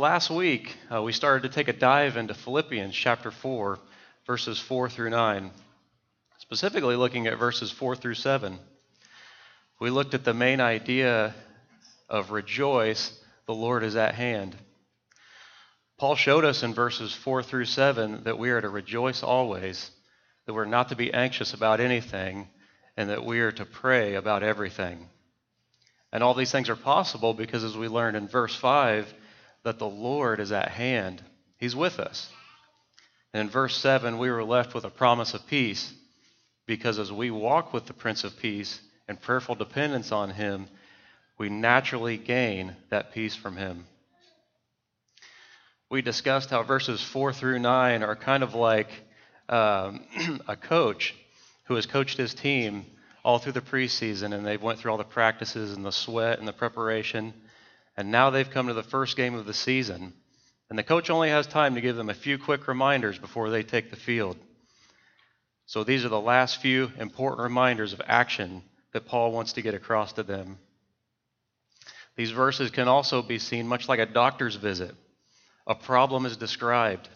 last week, uh, we started to take a dive into Philippians chapter 4, verses 4 through 9, specifically looking at verses 4 through 7. We looked at the main idea of rejoice, the Lord is at hand. Paul showed us in verses 4 through 7 that we are to rejoice always, that we're not to be anxious about anything, and that we are to pray about everything. And all these things are possible because, as we learned in verse 5, that the Lord is at hand. He's with us. And in verse 7, we were left with a promise of peace because as we walk with the Prince of Peace in prayerful dependence on Him, we naturally gain that peace from Him. We discussed how verses 4 through 9 are kind of like um, a coach who has coached his team all through the preseason and they went through all the practices and the sweat and the preparation and now they've come to the first game of the season, and the coach only has time to give them a few quick reminders before they take the field. So these are the last few important reminders of action that Paul wants to get across to them. These verses can also be seen much like a doctor's visit. A problem is described,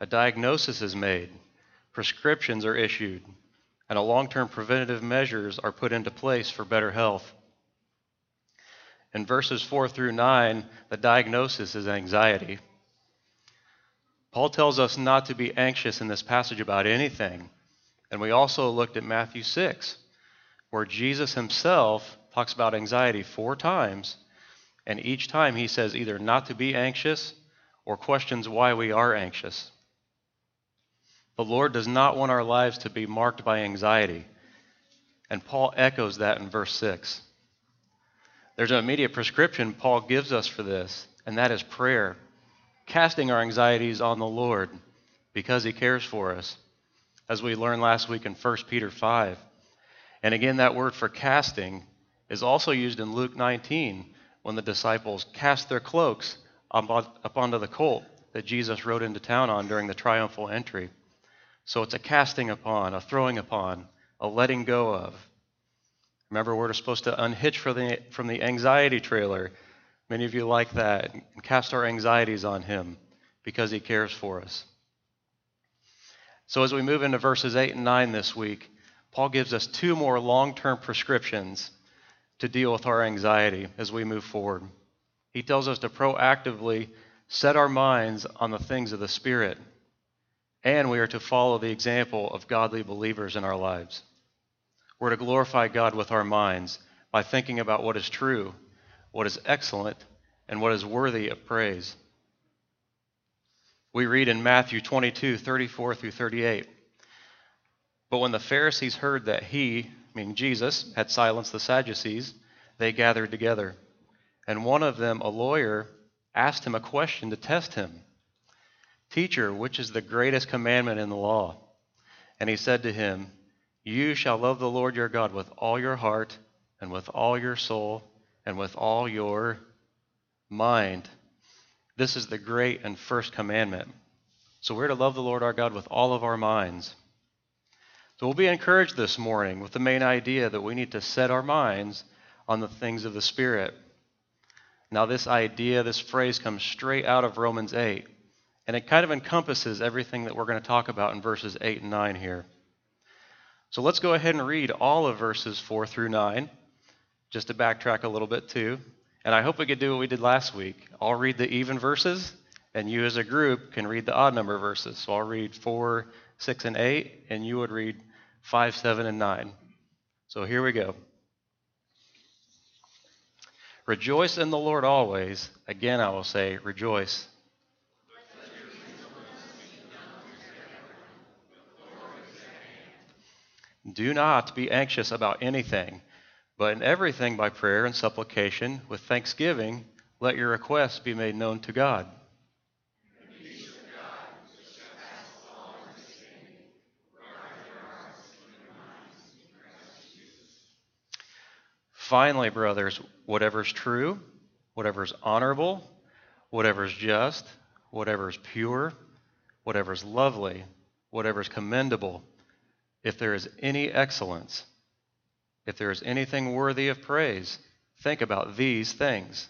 a diagnosis is made, prescriptions are issued, and long term preventative measures are put into place for better health. In verses 4 through 9, the diagnosis is anxiety. Paul tells us not to be anxious in this passage about anything. And we also looked at Matthew 6, where Jesus himself talks about anxiety four times. And each time he says either not to be anxious or questions why we are anxious. The Lord does not want our lives to be marked by anxiety. And Paul echoes that in verse 6. There's an immediate prescription Paul gives us for this, and that is prayer, casting our anxieties on the Lord because he cares for us, as we learned last week in 1 Peter 5. And again, that word for casting is also used in Luke 19 when the disciples cast their cloaks up onto the colt that Jesus rode into town on during the triumphal entry. So it's a casting upon, a throwing upon, a letting go of. Remember, we're supposed to unhitch from the, from the anxiety trailer. Many of you like that. And cast our anxieties on Him because He cares for us. So, as we move into verses 8 and 9 this week, Paul gives us two more long term prescriptions to deal with our anxiety as we move forward. He tells us to proactively set our minds on the things of the Spirit, and we are to follow the example of godly believers in our lives. We're to glorify God with our minds by thinking about what is true, what is excellent, and what is worthy of praise. We read in Matthew 22 34 through 38. But when the Pharisees heard that he, meaning Jesus, had silenced the Sadducees, they gathered together. And one of them, a lawyer, asked him a question to test him Teacher, which is the greatest commandment in the law? And he said to him, you shall love the Lord your God with all your heart, and with all your soul, and with all your mind. This is the great and first commandment. So we're to love the Lord our God with all of our minds. So we'll be encouraged this morning with the main idea that we need to set our minds on the things of the Spirit. Now, this idea, this phrase comes straight out of Romans 8, and it kind of encompasses everything that we're going to talk about in verses 8 and 9 here. So let's go ahead and read all of verses 4 through 9, just to backtrack a little bit too. And I hope we could do what we did last week. I'll read the even verses, and you as a group can read the odd number verses. So I'll read 4, 6, and 8, and you would read 5, 7, and 9. So here we go. Rejoice in the Lord always. Again, I will say, rejoice. Do not be anxious about anything, but in everything by prayer and supplication with thanksgiving, let your requests be made known to God. Finally, brothers, whatever is true, whatever is honorable, whatever is just, whatever is pure, whatever is lovely, whatever is commendable if there is any excellence, if there is anything worthy of praise, think about these things.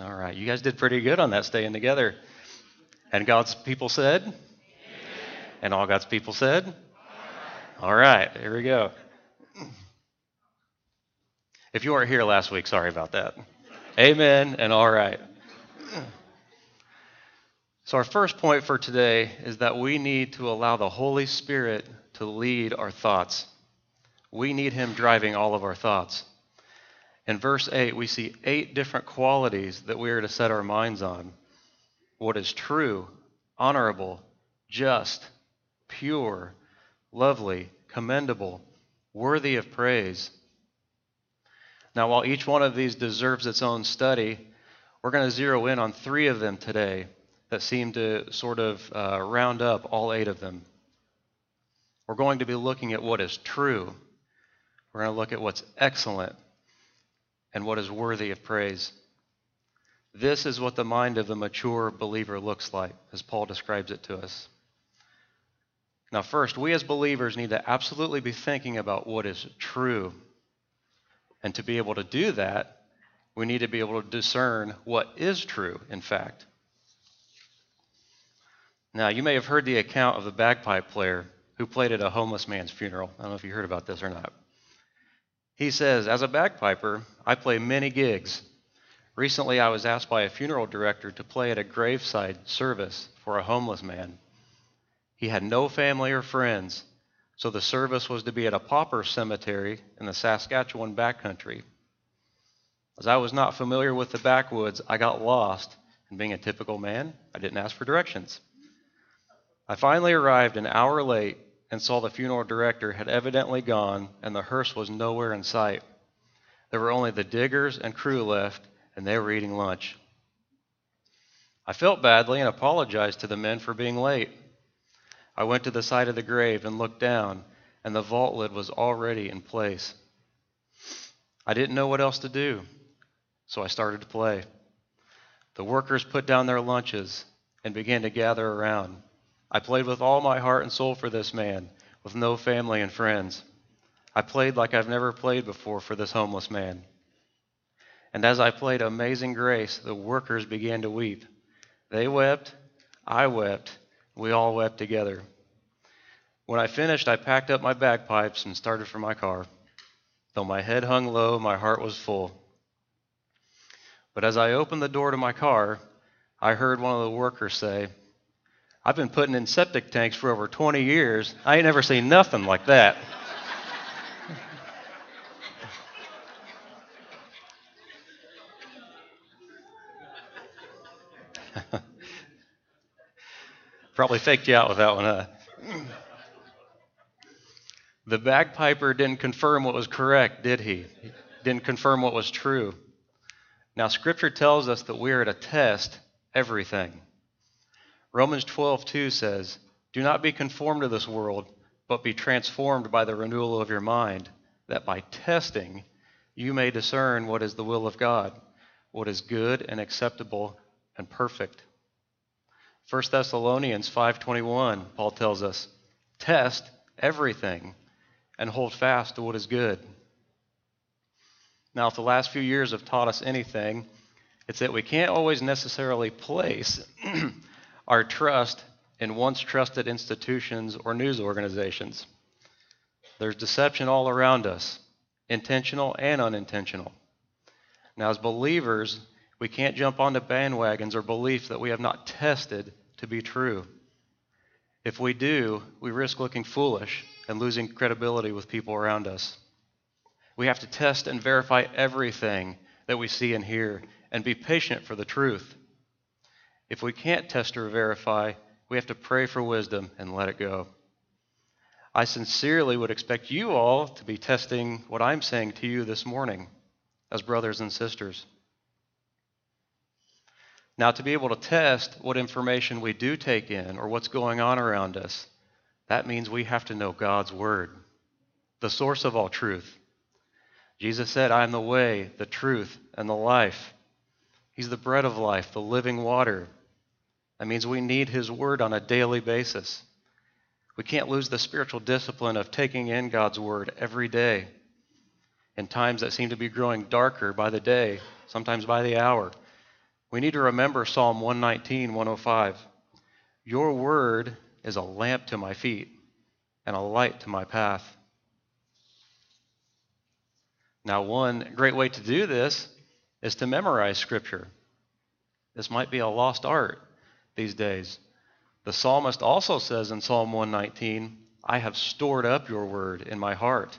All right, you guys did pretty good on that staying together. And God's people said? Amen. And all God's people said? All right, All right here we go. If you weren't here last week, sorry about that. Amen and all right. So, our first point for today is that we need to allow the Holy Spirit to lead our thoughts. We need Him driving all of our thoughts. In verse 8, we see eight different qualities that we are to set our minds on what is true, honorable, just, pure, lovely, commendable, worthy of praise. Now, while each one of these deserves its own study, we're going to zero in on three of them today that seem to sort of uh, round up all eight of them. We're going to be looking at what is true. We're going to look at what's excellent and what is worthy of praise. This is what the mind of the mature believer looks like, as Paul describes it to us. Now, first, we as believers need to absolutely be thinking about what is true. And to be able to do that, we need to be able to discern what is true, in fact. Now, you may have heard the account of the bagpipe player who played at a homeless man's funeral. I don't know if you heard about this or not. He says, As a bagpiper, I play many gigs. Recently, I was asked by a funeral director to play at a graveside service for a homeless man. He had no family or friends, so the service was to be at a pauper cemetery in the Saskatchewan backcountry. As I was not familiar with the backwoods, I got lost, and being a typical man, I didn't ask for directions. I finally arrived an hour late and saw the funeral director had evidently gone and the hearse was nowhere in sight. There were only the diggers and crew left, and they were eating lunch. I felt badly and apologized to the men for being late. I went to the side of the grave and looked down, and the vault lid was already in place. I didn't know what else to do, so I started to play. The workers put down their lunches and began to gather around. I played with all my heart and soul for this man, with no family and friends. I played like I've never played before for this homeless man. And as I played Amazing Grace, the workers began to weep. They wept, I wept, we all wept together. When I finished, I packed up my bagpipes and started for my car. Though my head hung low, my heart was full. But as I opened the door to my car, I heard one of the workers say, I've been putting in septic tanks for over 20 years. I ain't never seen nothing like that. Probably faked you out with that one, huh? The bagpiper didn't confirm what was correct, did he? he? Didn't confirm what was true. Now, Scripture tells us that we are to test everything. Romans 12:2 says, "Do not be conformed to this world, but be transformed by the renewal of your mind, that by testing you may discern what is the will of God, what is good and acceptable and perfect." 1 Thessalonians 5:21, Paul tells us, "Test everything and hold fast to what is good." Now, if the last few years have taught us anything, it's that we can't always necessarily place our trust in once trusted institutions or news organizations. There's deception all around us, intentional and unintentional. Now, as believers, we can't jump onto bandwagons or beliefs that we have not tested to be true. If we do, we risk looking foolish and losing credibility with people around us. We have to test and verify everything that we see and hear and be patient for the truth. If we can't test or verify, we have to pray for wisdom and let it go. I sincerely would expect you all to be testing what I'm saying to you this morning as brothers and sisters. Now, to be able to test what information we do take in or what's going on around us, that means we have to know God's Word, the source of all truth. Jesus said, I am the way, the truth, and the life. He's the bread of life, the living water. That means we need His Word on a daily basis. We can't lose the spiritual discipline of taking in God's Word every day in times that seem to be growing darker by the day, sometimes by the hour. We need to remember Psalm 119, 105. Your word is a lamp to my feet and a light to my path. Now, one great way to do this is to memorize Scripture. This might be a lost art these days. The psalmist also says in Psalm 119, I have stored up your word in my heart,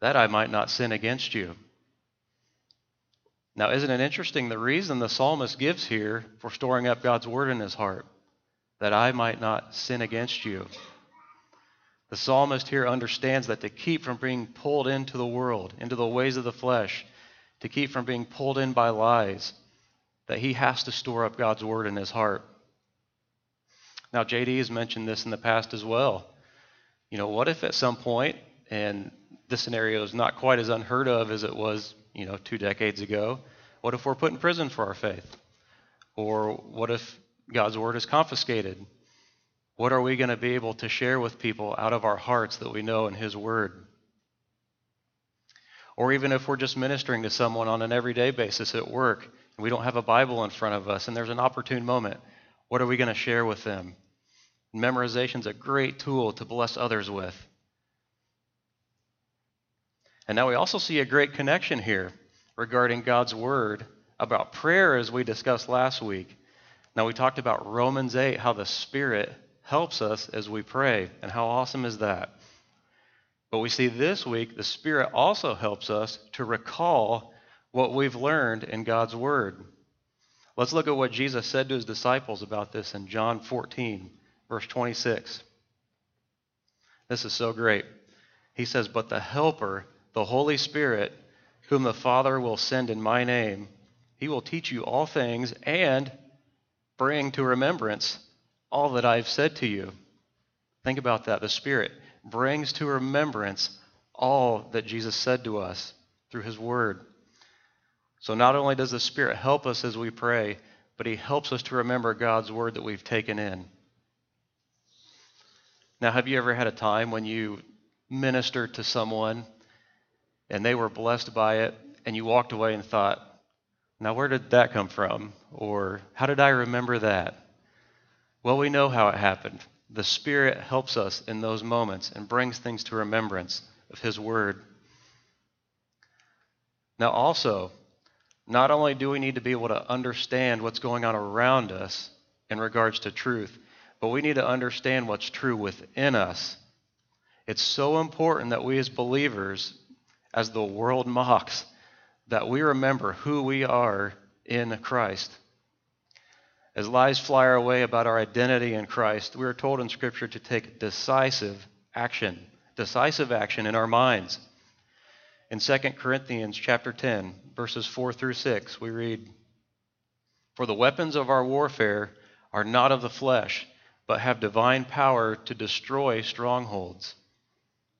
that I might not sin against you. Now, isn't it interesting the reason the psalmist gives here for storing up God's word in his heart? That I might not sin against you. The psalmist here understands that to keep from being pulled into the world, into the ways of the flesh, to keep from being pulled in by lies, that he has to store up God's word in his heart. Now, JD has mentioned this in the past as well. You know, what if at some point, and this scenario is not quite as unheard of as it was, you know, two decades ago, what if we're put in prison for our faith? Or what if God's word is confiscated? What are we going to be able to share with people out of our hearts that we know in His Word? Or even if we're just ministering to someone on an everyday basis at work and we don't have a Bible in front of us and there's an opportune moment, what are we going to share with them? Memorization is a great tool to bless others with. And now we also see a great connection here regarding God's Word about prayer as we discussed last week. Now we talked about Romans 8, how the Spirit helps us as we pray. And how awesome is that? But we see this week the Spirit also helps us to recall what we've learned in God's Word. Let's look at what Jesus said to his disciples about this in John 14, verse 26. This is so great. He says, But the Helper, the Holy Spirit, whom the Father will send in my name, he will teach you all things and bring to remembrance all that I've said to you. Think about that. The Spirit brings to remembrance all that Jesus said to us through His Word. So not only does the Spirit help us as we pray, but He helps us to remember God's Word that we've taken in. Now, have you ever had a time when you ministered to someone and they were blessed by it, and you walked away and thought, now where did that come from? Or how did I remember that? Well, we know how it happened. The Spirit helps us in those moments and brings things to remembrance of His Word. Now, also, not only do we need to be able to understand what's going on around us in regards to truth, but we need to understand what's true within us. It's so important that we as believers, as the world mocks, that we remember who we are in Christ. As lies fly our way about our identity in Christ, we are told in Scripture to take decisive action, decisive action in our minds. In 2 Corinthians chapter 10, verses 4 through 6, we read, For the weapons of our warfare are not of the flesh, but have divine power to destroy strongholds.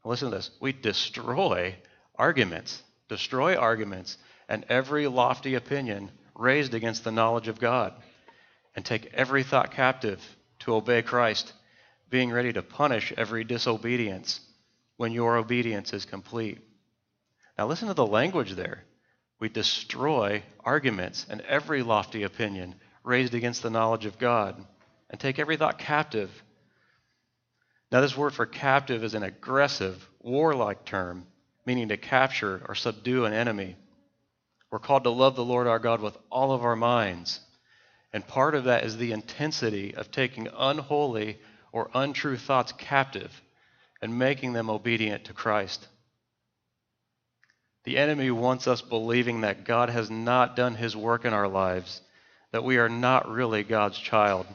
Listen to this. We destroy arguments, destroy arguments, and every lofty opinion raised against the knowledge of God and take every thought captive to obey Christ, being ready to punish every disobedience when your obedience is complete. Now, listen to the language there. We destroy arguments and every lofty opinion raised against the knowledge of God and take every thought captive. Now, this word for captive is an aggressive, warlike term, meaning to capture or subdue an enemy. We're called to love the Lord our God with all of our minds and part of that is the intensity of taking unholy or untrue thoughts captive and making them obedient to Christ. The enemy wants us believing that God has not done his work in our lives, that we are not really God's child,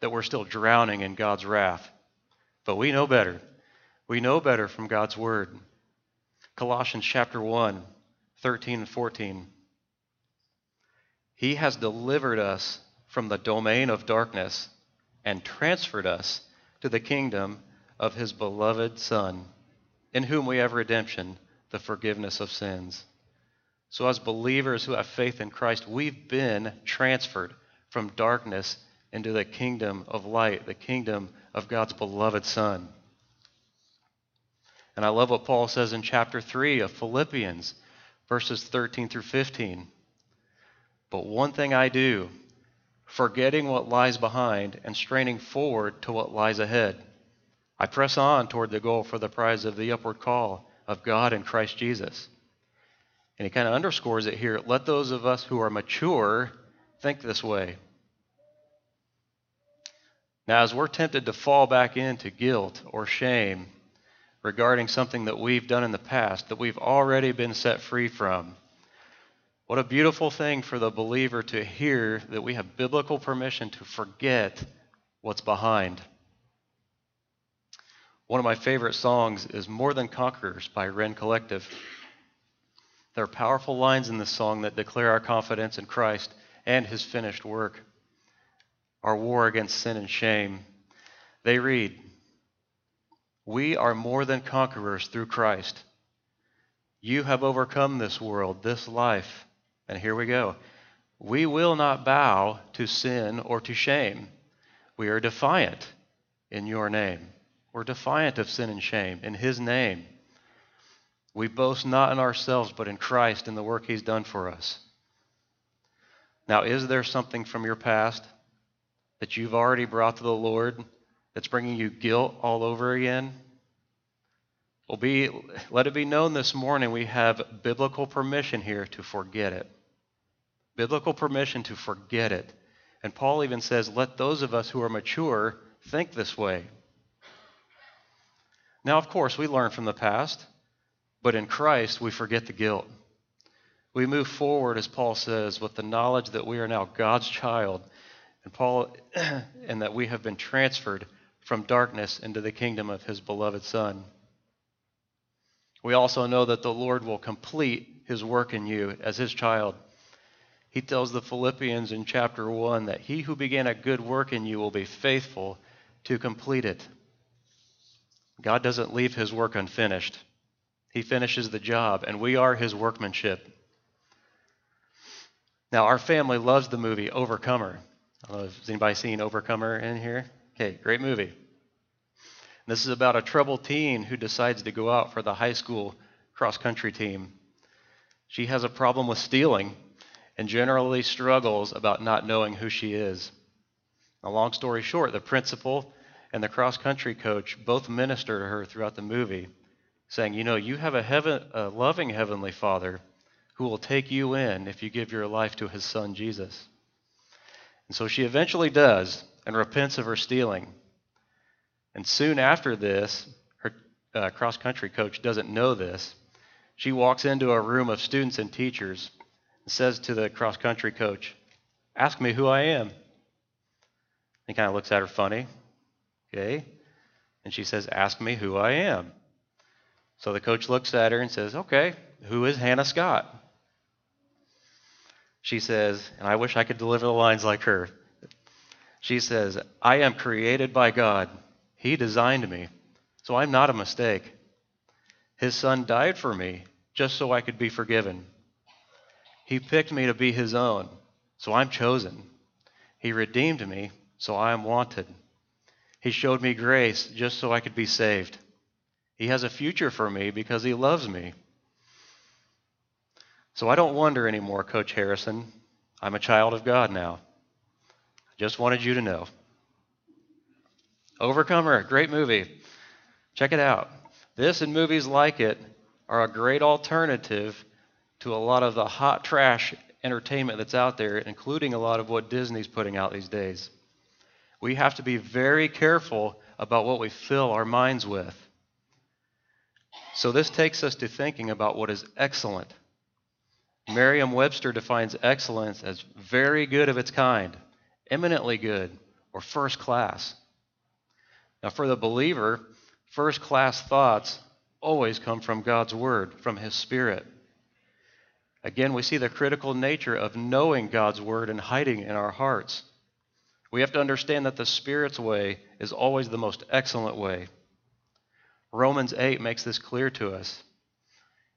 that we're still drowning in God's wrath. But we know better. We know better from God's word. Colossians chapter 1, 13 and 14. He has delivered us from the domain of darkness and transferred us to the kingdom of his beloved Son, in whom we have redemption, the forgiveness of sins. So, as believers who have faith in Christ, we've been transferred from darkness into the kingdom of light, the kingdom of God's beloved Son. And I love what Paul says in chapter 3 of Philippians, verses 13 through 15. But one thing I do, forgetting what lies behind and straining forward to what lies ahead. I press on toward the goal for the prize of the upward call of God in Christ Jesus. And he kind of underscores it here. Let those of us who are mature think this way. Now, as we're tempted to fall back into guilt or shame regarding something that we've done in the past that we've already been set free from, what a beautiful thing for the believer to hear that we have biblical permission to forget what's behind. One of my favorite songs is More Than Conquerors by Rend Collective. There are powerful lines in this song that declare our confidence in Christ and his finished work, our war against sin and shame. They read, We are more than conquerors through Christ. You have overcome this world, this life and here we go. We will not bow to sin or to shame. We are defiant in your name. We're defiant of sin and shame in his name. We boast not in ourselves, but in Christ and the work he's done for us. Now, is there something from your past that you've already brought to the Lord that's bringing you guilt all over again? Well, be, let it be known this morning we have biblical permission here to forget it biblical permission to forget it. And Paul even says, let those of us who are mature think this way. Now, of course, we learn from the past, but in Christ we forget the guilt. We move forward, as Paul says, with the knowledge that we are now God's child, and Paul, and that we have been transferred from darkness into the kingdom of his beloved Son. We also know that the Lord will complete his work in you as his child he tells the Philippians in chapter 1 that he who began a good work in you will be faithful to complete it. God doesn't leave his work unfinished, he finishes the job, and we are his workmanship. Now, our family loves the movie Overcomer. I don't know if anybody seen Overcomer in here? Okay, great movie. This is about a troubled teen who decides to go out for the high school cross country team. She has a problem with stealing and generally struggles about not knowing who she is. A long story short, the principal and the cross country coach both minister to her throughout the movie, saying, You know, you have a, heaven, a loving Heavenly Father who will take you in if you give your life to his son Jesus. And so she eventually does and repents of her stealing. And soon after this, her uh, cross country coach doesn't know this. She walks into a room of students and teachers and says to the cross country coach, Ask me who I am. He kind of looks at her funny. Okay. And she says, Ask me who I am. So the coach looks at her and says, Okay, who is Hannah Scott? She says, and I wish I could deliver the lines like her. She says, I am created by God. He designed me, so I'm not a mistake. His son died for me just so I could be forgiven. He picked me to be his own, so I'm chosen. He redeemed me, so I am wanted. He showed me grace just so I could be saved. He has a future for me because he loves me. So I don't wonder anymore, Coach Harrison. I'm a child of God now. Just wanted you to know. Overcomer, great movie. Check it out. This and movies like it are a great alternative to a lot of the hot trash entertainment that's out there, including a lot of what Disney's putting out these days. We have to be very careful about what we fill our minds with. So, this takes us to thinking about what is excellent. Merriam Webster defines excellence as very good of its kind, eminently good, or first class. Now, for the believer, first class thoughts always come from God's Word, from His Spirit. Again, we see the critical nature of knowing God's word and hiding in our hearts. We have to understand that the Spirit's way is always the most excellent way. Romans 8 makes this clear to us.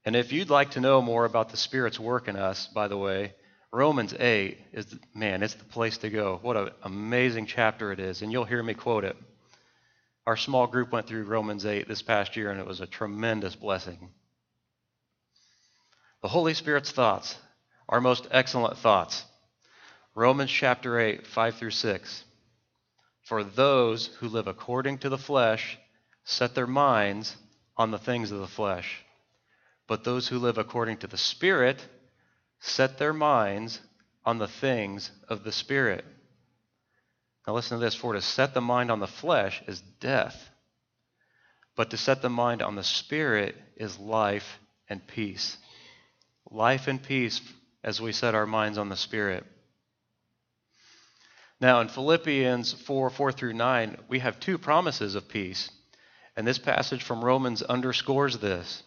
And if you'd like to know more about the Spirit's work in us, by the way, Romans 8 is, man, it's the place to go. What an amazing chapter it is. And you'll hear me quote it. Our small group went through Romans 8 this past year, and it was a tremendous blessing. The Holy Spirit's thoughts, our most excellent thoughts. Romans chapter 8, 5 through 6. For those who live according to the flesh set their minds on the things of the flesh. But those who live according to the Spirit set their minds on the things of the Spirit. Now listen to this for to set the mind on the flesh is death, but to set the mind on the Spirit is life and peace. Life and peace as we set our minds on the Spirit. Now, in Philippians 4 4 through 9, we have two promises of peace. And this passage from Romans underscores this.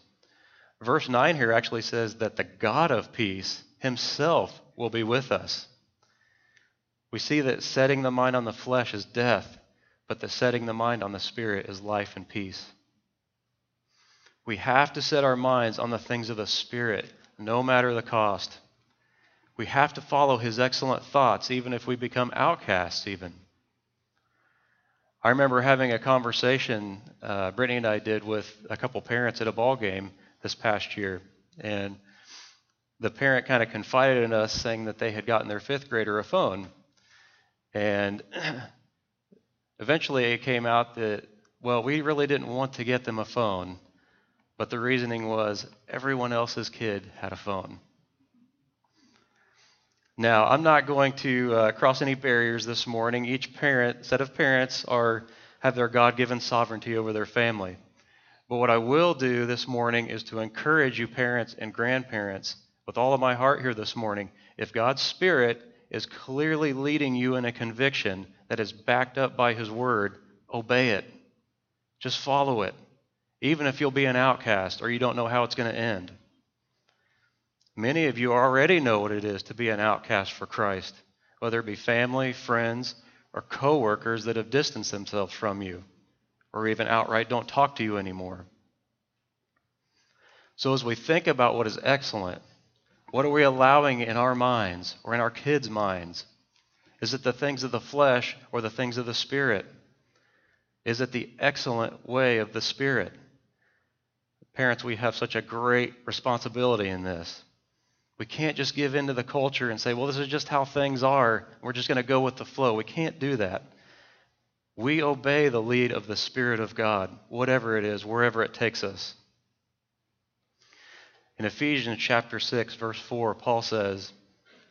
Verse 9 here actually says that the God of peace himself will be with us. We see that setting the mind on the flesh is death, but that setting the mind on the spirit is life and peace. We have to set our minds on the things of the spirit, no matter the cost. We have to follow his excellent thoughts, even if we become outcasts, even. I remember having a conversation, uh, Brittany and I did, with a couple parents at a ball game this past year. And the parent kind of confided in us saying that they had gotten their fifth grader a phone. And eventually it came out that, well, we really didn't want to get them a phone, but the reasoning was everyone else's kid had a phone. Now, I'm not going to uh, cross any barriers this morning. Each parent, set of parents, are have their God-given sovereignty over their family. But what I will do this morning is to encourage you, parents and grandparents, with all of my heart here this morning. If God's Spirit is clearly leading you in a conviction that is backed up by His Word, obey it. Just follow it, even if you'll be an outcast or you don't know how it's going to end. Many of you already know what it is to be an outcast for Christ, whether it be family, friends, or coworkers that have distanced themselves from you, or even outright don't talk to you anymore. So, as we think about what is excellent, what are we allowing in our minds or in our kids' minds? Is it the things of the flesh or the things of the Spirit? Is it the excellent way of the Spirit? Parents, we have such a great responsibility in this. We can't just give in to the culture and say, well, this is just how things are. We're just going to go with the flow. We can't do that. We obey the lead of the Spirit of God, whatever it is, wherever it takes us. In Ephesians chapter 6, verse 4, Paul says,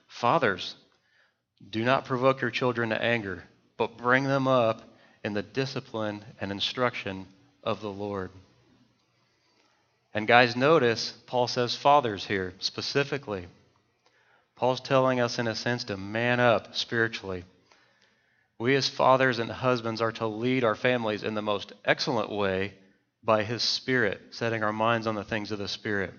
Fathers, do not provoke your children to anger, but bring them up in the discipline and instruction of the Lord. And guys, notice Paul says fathers here specifically. Paul's telling us, in a sense, to man up spiritually. We, as fathers and husbands, are to lead our families in the most excellent way by His Spirit, setting our minds on the things of the Spirit.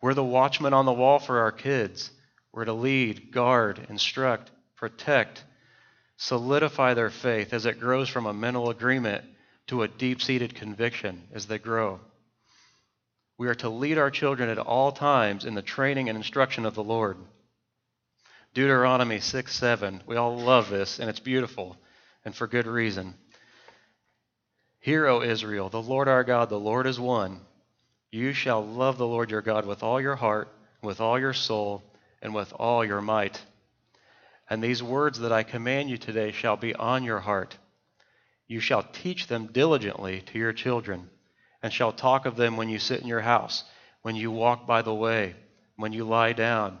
We're the watchmen on the wall for our kids. We're to lead, guard, instruct, protect, solidify their faith as it grows from a mental agreement to a deep seated conviction as they grow. We are to lead our children at all times in the training and instruction of the Lord. Deuteronomy 6 7. We all love this, and it's beautiful, and for good reason. Hear, O Israel, the Lord our God, the Lord is one. You shall love the Lord your God with all your heart, with all your soul, and with all your might. And these words that I command you today shall be on your heart. You shall teach them diligently to your children and shall talk of them when you sit in your house, when you walk by the way, when you lie down,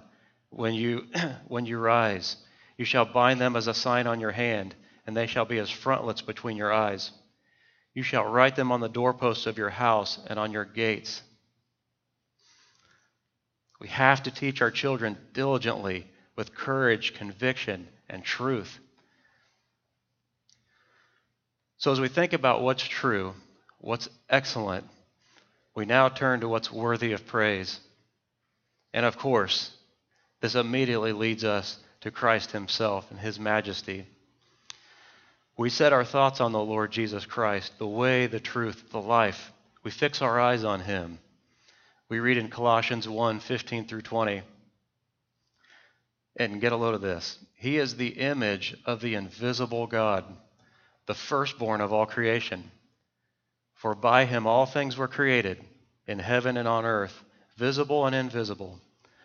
when you, when you rise. You shall bind them as a sign on your hand, and they shall be as frontlets between your eyes. You shall write them on the doorposts of your house and on your gates. We have to teach our children diligently with courage, conviction, and truth. So, as we think about what's true, what's excellent, we now turn to what's worthy of praise. And of course, this immediately leads us to Christ Himself and His majesty. We set our thoughts on the Lord Jesus Christ, the way, the truth, the life. We fix our eyes on Him. We read in Colossians 1 15 through 20. And get a load of this. He is the image of the invisible God, the firstborn of all creation. For by him all things were created, in heaven and on earth, visible and invisible,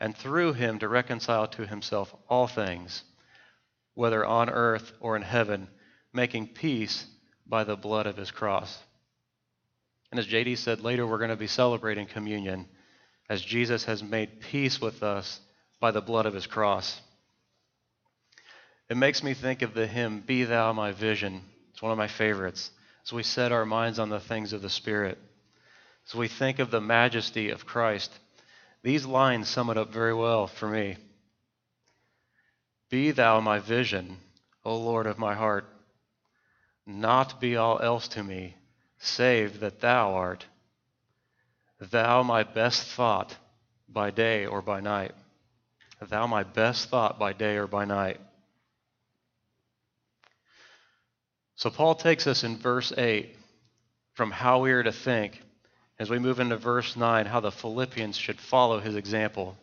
and through him to reconcile to himself all things, whether on earth or in heaven, making peace by the blood of his cross. And as JD said, later we're going to be celebrating communion as Jesus has made peace with us by the blood of his cross. It makes me think of the hymn, Be Thou My Vision. It's one of my favorites. As we set our minds on the things of the Spirit, as we think of the majesty of Christ, these lines sum it up very well for me. Be Thou my vision, O Lord of my heart. Not be all else to me, save that Thou art. Thou my best thought by day or by night. Thou my best thought by day or by night. So Paul takes us in verse 8 from how we are to think as we move into verse 9 how the Philippians should follow his example.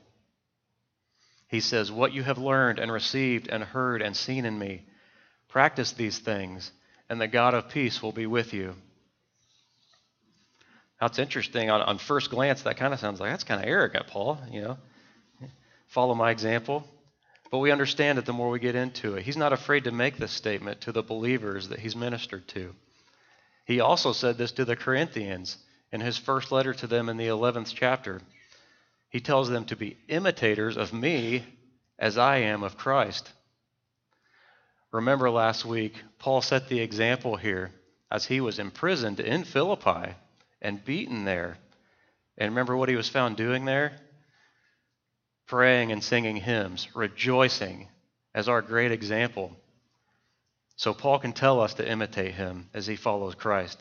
He says, What you have learned and received and heard and seen in me, practice these things, and the God of peace will be with you. It's interesting. On, on first glance, that kind of sounds like that's kind of arrogant, Paul. You know, follow my example. But we understand it the more we get into it. He's not afraid to make this statement to the believers that he's ministered to. He also said this to the Corinthians in his first letter to them in the 11th chapter. He tells them to be imitators of me as I am of Christ. Remember last week, Paul set the example here as he was imprisoned in Philippi and beaten there. And remember what he was found doing there? praying and singing hymns, rejoicing as our great example. So Paul can tell us to imitate him as he follows Christ.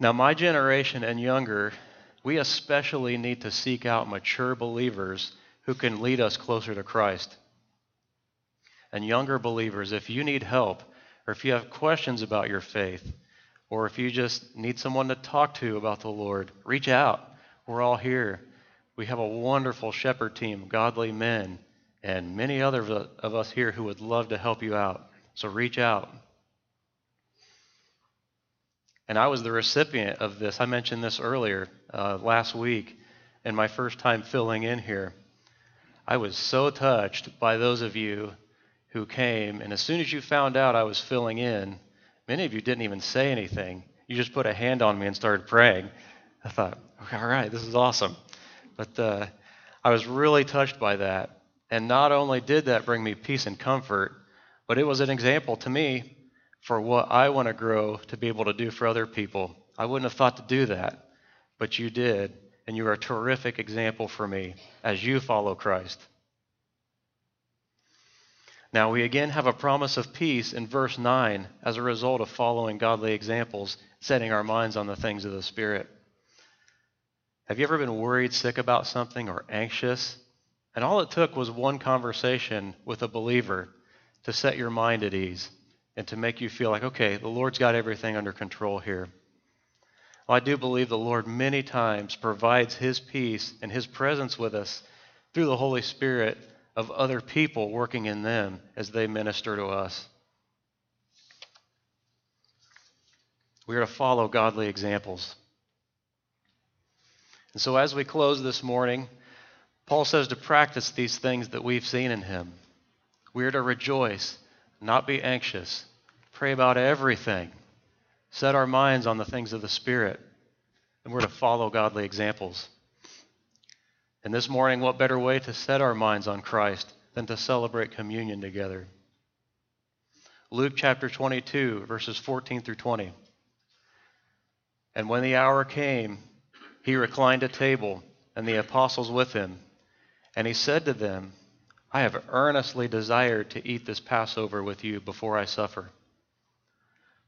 Now, my generation and younger, we especially need to seek out mature believers who can lead us closer to Christ. And younger believers, if you need help, or if you have questions about your faith, or if you just need someone to talk to about the Lord, reach out. We're all here. We have a wonderful shepherd team, godly men, and many others of us here who would love to help you out. So reach out. And I was the recipient of this. I mentioned this earlier uh, last week in my first time filling in here. I was so touched by those of you who came, and as soon as you found out I was filling in, many of you didn't even say anything. You just put a hand on me and started praying. I thought, okay, all right, this is awesome. But uh, I was really touched by that. And not only did that bring me peace and comfort, but it was an example to me for what I want to grow to be able to do for other people. I wouldn't have thought to do that, but you did. And you are a terrific example for me as you follow Christ. Now, we again have a promise of peace in verse 9 as a result of following godly examples, setting our minds on the things of the Spirit. Have you ever been worried, sick about something, or anxious? And all it took was one conversation with a believer to set your mind at ease and to make you feel like, okay, the Lord's got everything under control here. Well, I do believe the Lord many times provides His peace and His presence with us through the Holy Spirit of other people working in them as they minister to us. We are to follow godly examples. And so, as we close this morning, Paul says to practice these things that we've seen in him. We are to rejoice, not be anxious, pray about everything, set our minds on the things of the Spirit, and we're to follow godly examples. And this morning, what better way to set our minds on Christ than to celebrate communion together? Luke chapter 22, verses 14 through 20. And when the hour came, he reclined at table, and the apostles with him. And he said to them, I have earnestly desired to eat this Passover with you before I suffer.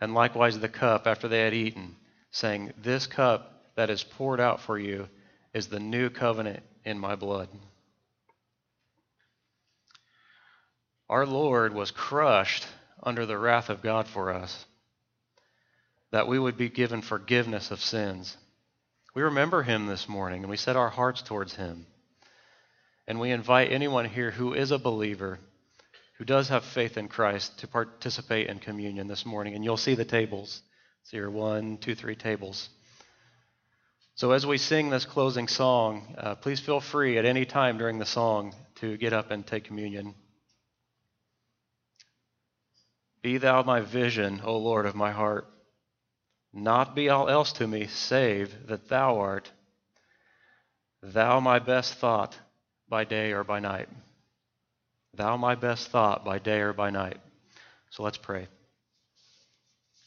And likewise the cup after they had eaten, saying, This cup that is poured out for you is the new covenant in my blood. Our Lord was crushed under the wrath of God for us, that we would be given forgiveness of sins. We remember him this morning and we set our hearts towards him. And we invite anyone here who is a believer, who does have faith in Christ, to participate in communion this morning. And you'll see the tables. See your one, two, three tables. So as we sing this closing song, uh, please feel free at any time during the song to get up and take communion. Be thou my vision, O Lord of my heart. Not be all else to me, save that thou art. Thou my best thought by day or by night. Thou my best thought by day or by night. So let's pray.